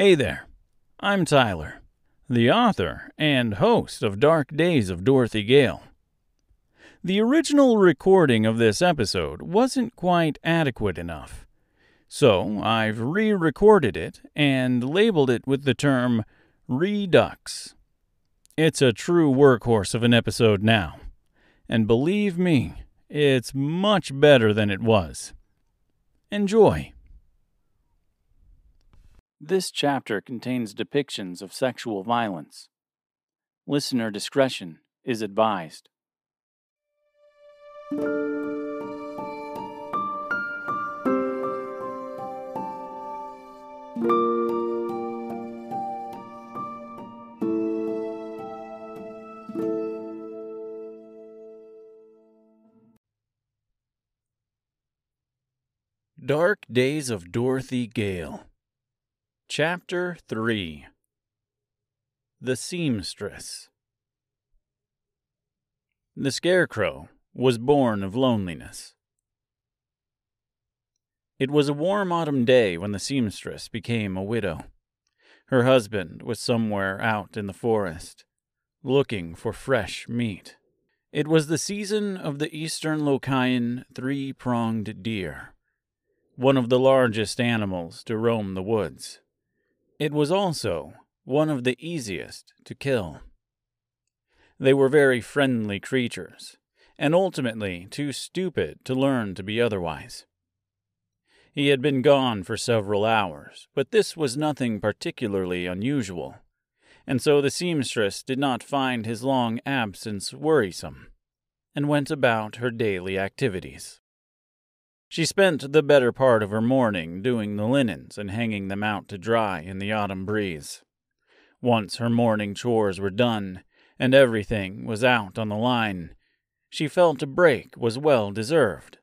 Hey there, I'm Tyler, the author and host of Dark Days of Dorothy Gale. The original recording of this episode wasn't quite adequate enough, so I've re recorded it and labeled it with the term Redux. It's a true workhorse of an episode now, and believe me, it's much better than it was. Enjoy. This chapter contains depictions of sexual violence. Listener discretion is advised. Dark Days of Dorothy Gale. Chapter 3 The Seamstress. The Scarecrow was born of loneliness. It was a warm autumn day when the seamstress became a widow. Her husband was somewhere out in the forest, looking for fresh meat. It was the season of the eastern Locayan three pronged deer one of the largest animals to roam the woods. It was also one of the easiest to kill. They were very friendly creatures, and ultimately too stupid to learn to be otherwise. He had been gone for several hours, but this was nothing particularly unusual, and so the seamstress did not find his long absence worrisome, and went about her daily activities. She spent the better part of her morning doing the linens and hanging them out to dry in the autumn breeze. Once her morning chores were done, and everything was out on the line, she felt a break was well deserved.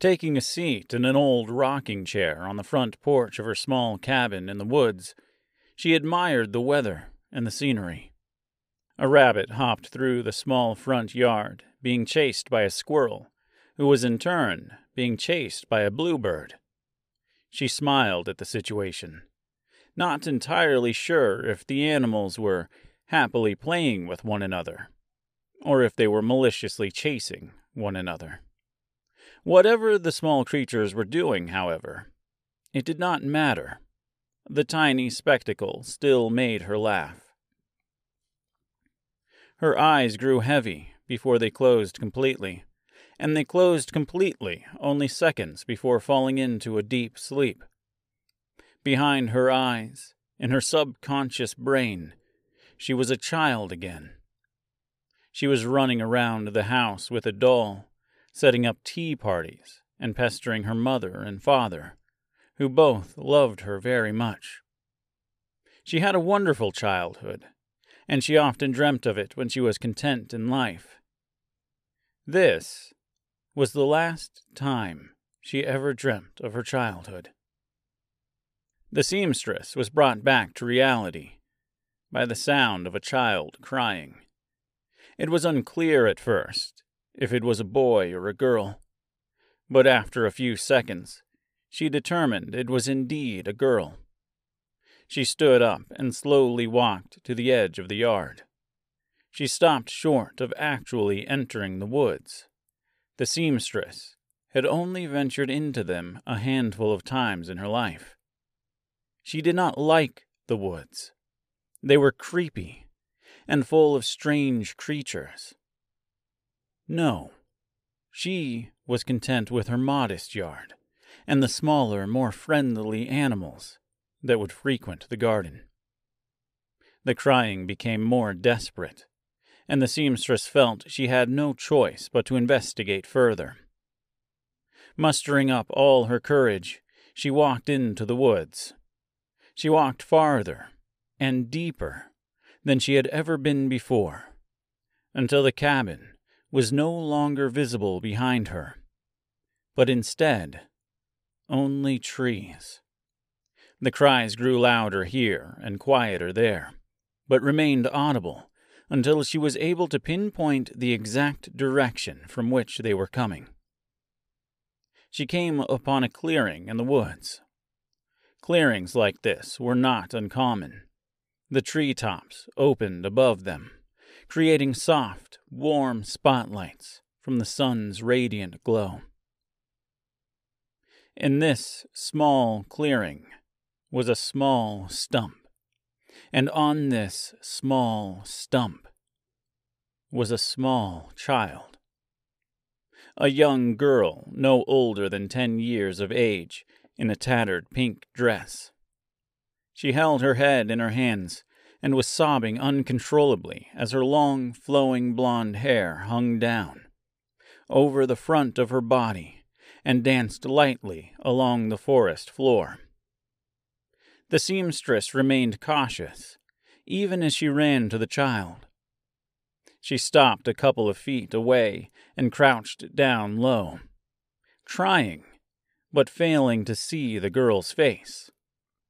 Taking a seat in an old rocking chair on the front porch of her small cabin in the woods, she admired the weather and the scenery. A rabbit hopped through the small front yard, being chased by a squirrel who was in turn being chased by a bluebird. She smiled at the situation, not entirely sure if the animals were happily playing with one another, or if they were maliciously chasing one another. Whatever the small creatures were doing, however, it did not matter. The tiny spectacle still made her laugh. Her eyes grew heavy before they closed completely and they closed completely only seconds before falling into a deep sleep. Behind her eyes, in her subconscious brain, she was a child again. She was running around the house with a doll, setting up tea parties and pestering her mother and father, who both loved her very much. She had a wonderful childhood, and she often dreamt of it when she was content in life. This was the last time she ever dreamt of her childhood. The seamstress was brought back to reality by the sound of a child crying. It was unclear at first if it was a boy or a girl, but after a few seconds, she determined it was indeed a girl. She stood up and slowly walked to the edge of the yard. She stopped short of actually entering the woods. The seamstress had only ventured into them a handful of times in her life. She did not like the woods. They were creepy and full of strange creatures. No, she was content with her modest yard and the smaller, more friendly animals that would frequent the garden. The crying became more desperate and the seamstress felt she had no choice but to investigate further. Mustering up all her courage, she walked into the woods. She walked farther and deeper than she had ever been before, until the cabin was no longer visible behind her, but instead only trees. The cries grew louder here and quieter there, but remained audible until she was able to pinpoint the exact direction from which they were coming. She came upon a clearing in the woods. Clearings like this were not uncommon. The tree tops opened above them, creating soft, warm spotlights from the sun's radiant glow. In this small clearing was a small stump, and on this small stump was a small child. A young girl, no older than ten years of age, in a tattered pink dress. She held her head in her hands and was sobbing uncontrollably as her long, flowing blonde hair hung down over the front of her body and danced lightly along the forest floor. The seamstress remained cautious, even as she ran to the child. She stopped a couple of feet away and crouched down low, trying, but failing to see the girl's face,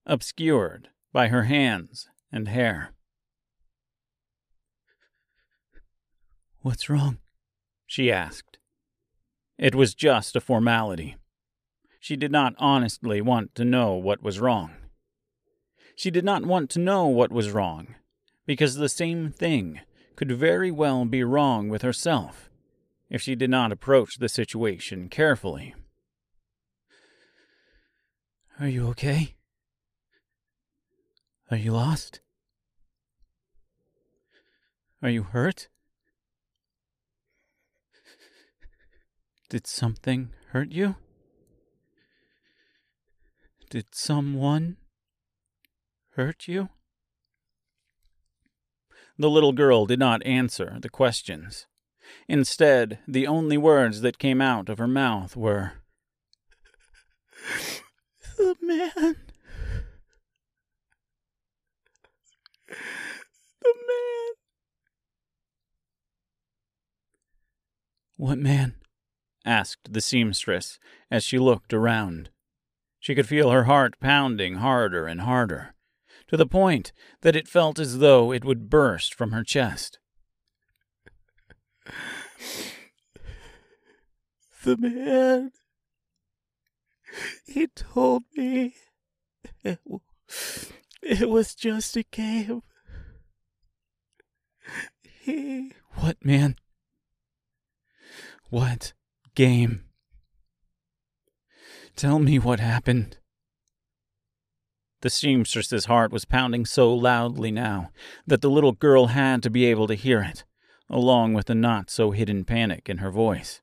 obscured by her hands and hair. What's wrong? she asked. It was just a formality. She did not honestly want to know what was wrong. She did not want to know what was wrong, because the same thing could very well be wrong with herself if she did not approach the situation carefully. Are you okay? Are you lost? Are you hurt? Did something hurt you? Did someone hurt you? The little girl did not answer the questions. Instead, the only words that came out of her mouth were, The man. The man. What man? asked the seamstress as she looked around. She could feel her heart pounding harder and harder, to the point that it felt as though it would burst from her chest. The man. He told me it, it was just a game. He. What man? What game? Tell me what happened. The seamstress's heart was pounding so loudly now that the little girl had to be able to hear it, along with the not so hidden panic in her voice.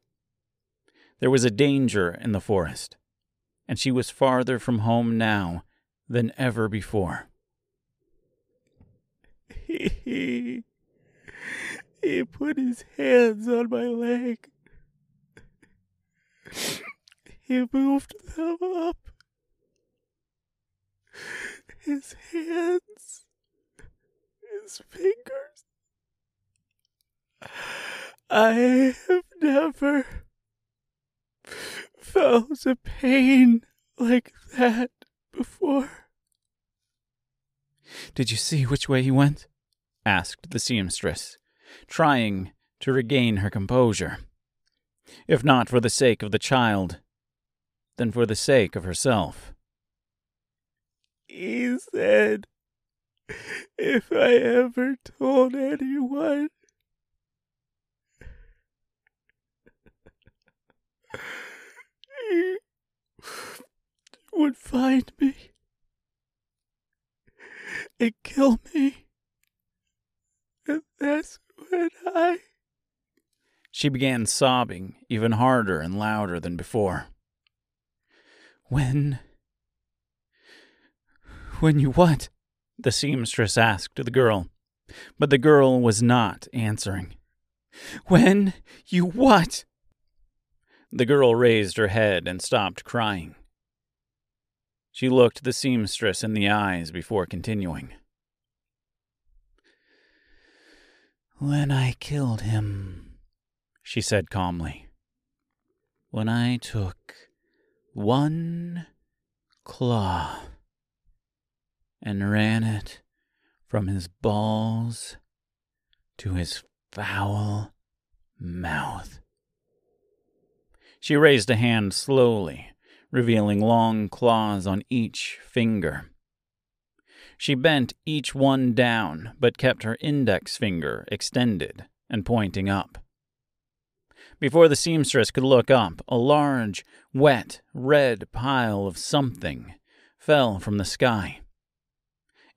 There was a danger in the forest, and she was farther from home now than ever before. He, he put his hands on my leg. He moved them up. His hands, his fingers. I have never felt a pain like that before. Did you see which way he went? asked the seamstress, trying to regain her composure. If not for the sake of the child, then for the sake of herself. He said, if I ever told anyone, he would find me and kill me. And that's when I. She began sobbing even harder and louder than before. When. When you what? The seamstress asked the girl, but the girl was not answering. When you what? The girl raised her head and stopped crying. She looked the seamstress in the eyes before continuing. When I killed him, she said calmly. When I took one claw and ran it from his balls to his foul mouth. She raised a hand slowly, revealing long claws on each finger. She bent each one down, but kept her index finger extended and pointing up. Before the seamstress could look up, a large, wet, red pile of something fell from the sky.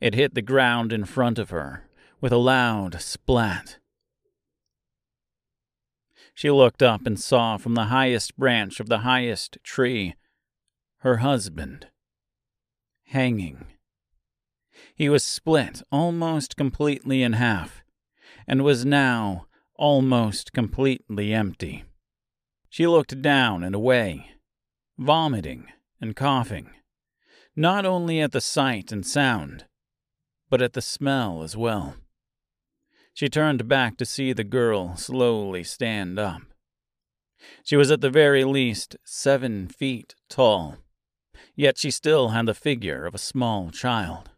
It hit the ground in front of her with a loud splat. She looked up and saw from the highest branch of the highest tree her husband hanging. He was split almost completely in half and was now almost completely empty. She looked down and away, vomiting and coughing, not only at the sight and sound, but at the smell as well. She turned back to see the girl slowly stand up. She was at the very least seven feet tall, yet she still had the figure of a small child.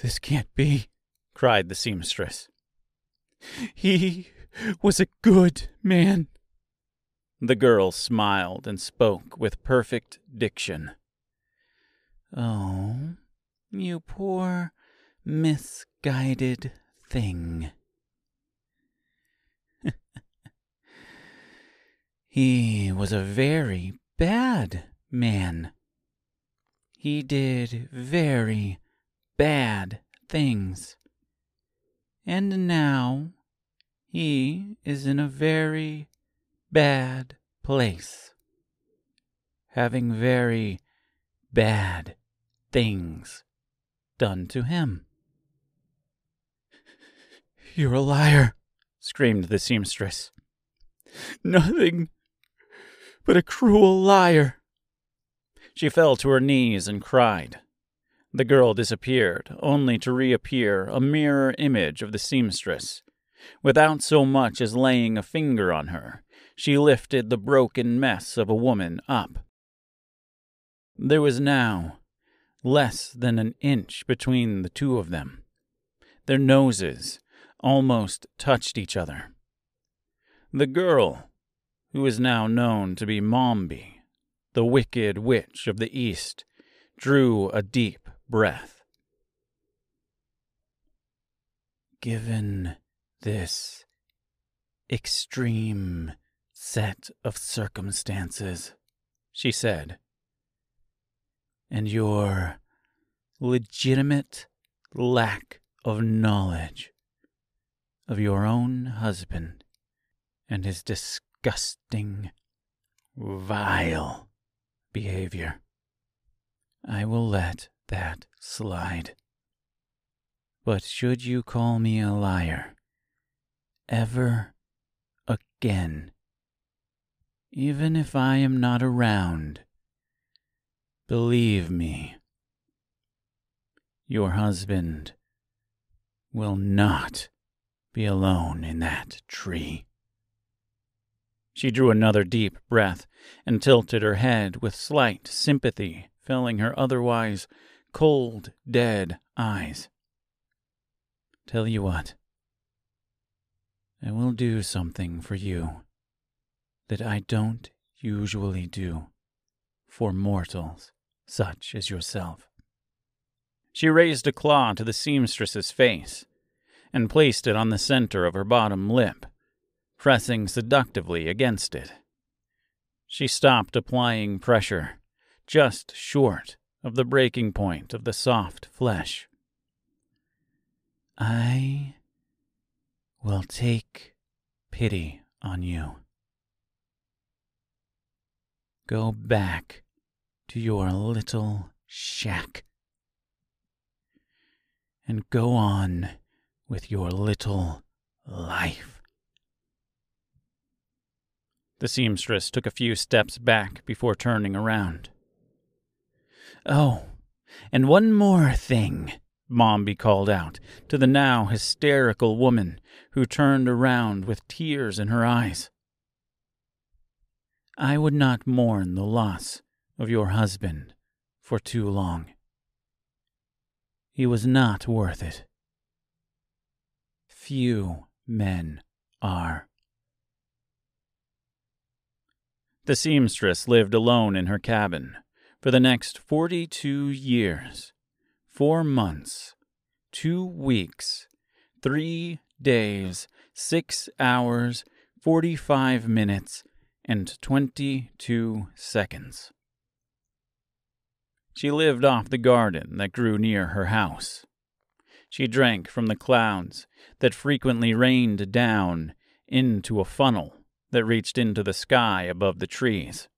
This can't be, cried the seamstress. He was a good man. The girl smiled and spoke with perfect diction. Oh, you poor, misguided thing. he was a very bad man. He did very bad things. And now he is in a very bad place, having very bad things done to him. You're a liar, screamed the seamstress. Nothing but a cruel liar. She fell to her knees and cried. The girl disappeared, only to reappear a mirror image of the seamstress. Without so much as laying a finger on her, she lifted the broken mess of a woman up. There was now less than an inch between the two of them. Their noses almost touched each other. The girl, who is now known to be Mombi, the wicked witch of the East, drew a deep breath. Given this extreme set of circumstances, she said, and your legitimate lack of knowledge of your own husband and his disgusting, vile behavior, I will let that slide. But should you call me a liar ever again, even if I am not around, believe me, your husband will not be alone in that tree. She drew another deep breath and tilted her head with slight sympathy, filling her otherwise cold, dead eyes. Tell you what, I will do something for you that I don't usually do for mortals such as yourself. She raised a claw to the seamstress's face and placed it on the center of her bottom lip, pressing seductively against it. She stopped applying pressure, just short of the breaking point of the soft flesh. I will take pity on you. Go back to your little shack and go on with your little life. The seamstress took a few steps back before turning around. Oh, and one more thing, Mombi called out to the now hysterical woman who turned around with tears in her eyes. I would not mourn the loss of your husband for too long. He was not worth it. Few men are. The seamstress lived alone in her cabin for the next 42 years, four months, two weeks, three days, six hours, 45 minutes, and 22 seconds. She lived off the garden that grew near her house. She drank from the clouds that frequently rained down into a funnel that reached into the sky above the trees.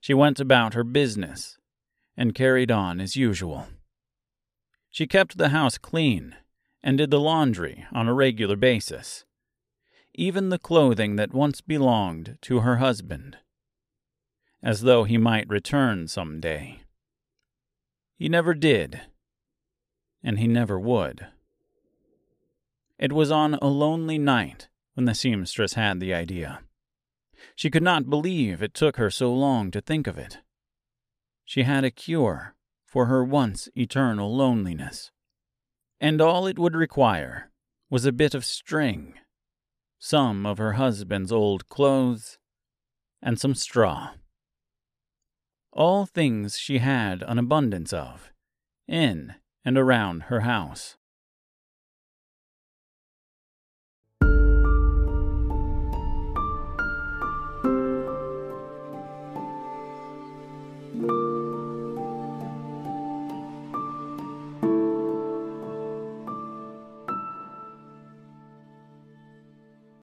She went about her business and carried on as usual. She kept the house clean and did the laundry on a regular basis, even the clothing that once belonged to her husband, as though he might return some day. He never did, and he never would. It was on a lonely night when the seamstress had the idea. She could not believe it took her so long to think of it. She had a cure for her once eternal loneliness, and all it would require was a bit of string, some of her husband's old clothes, and some straw. All things she had an abundance of, in and around her house.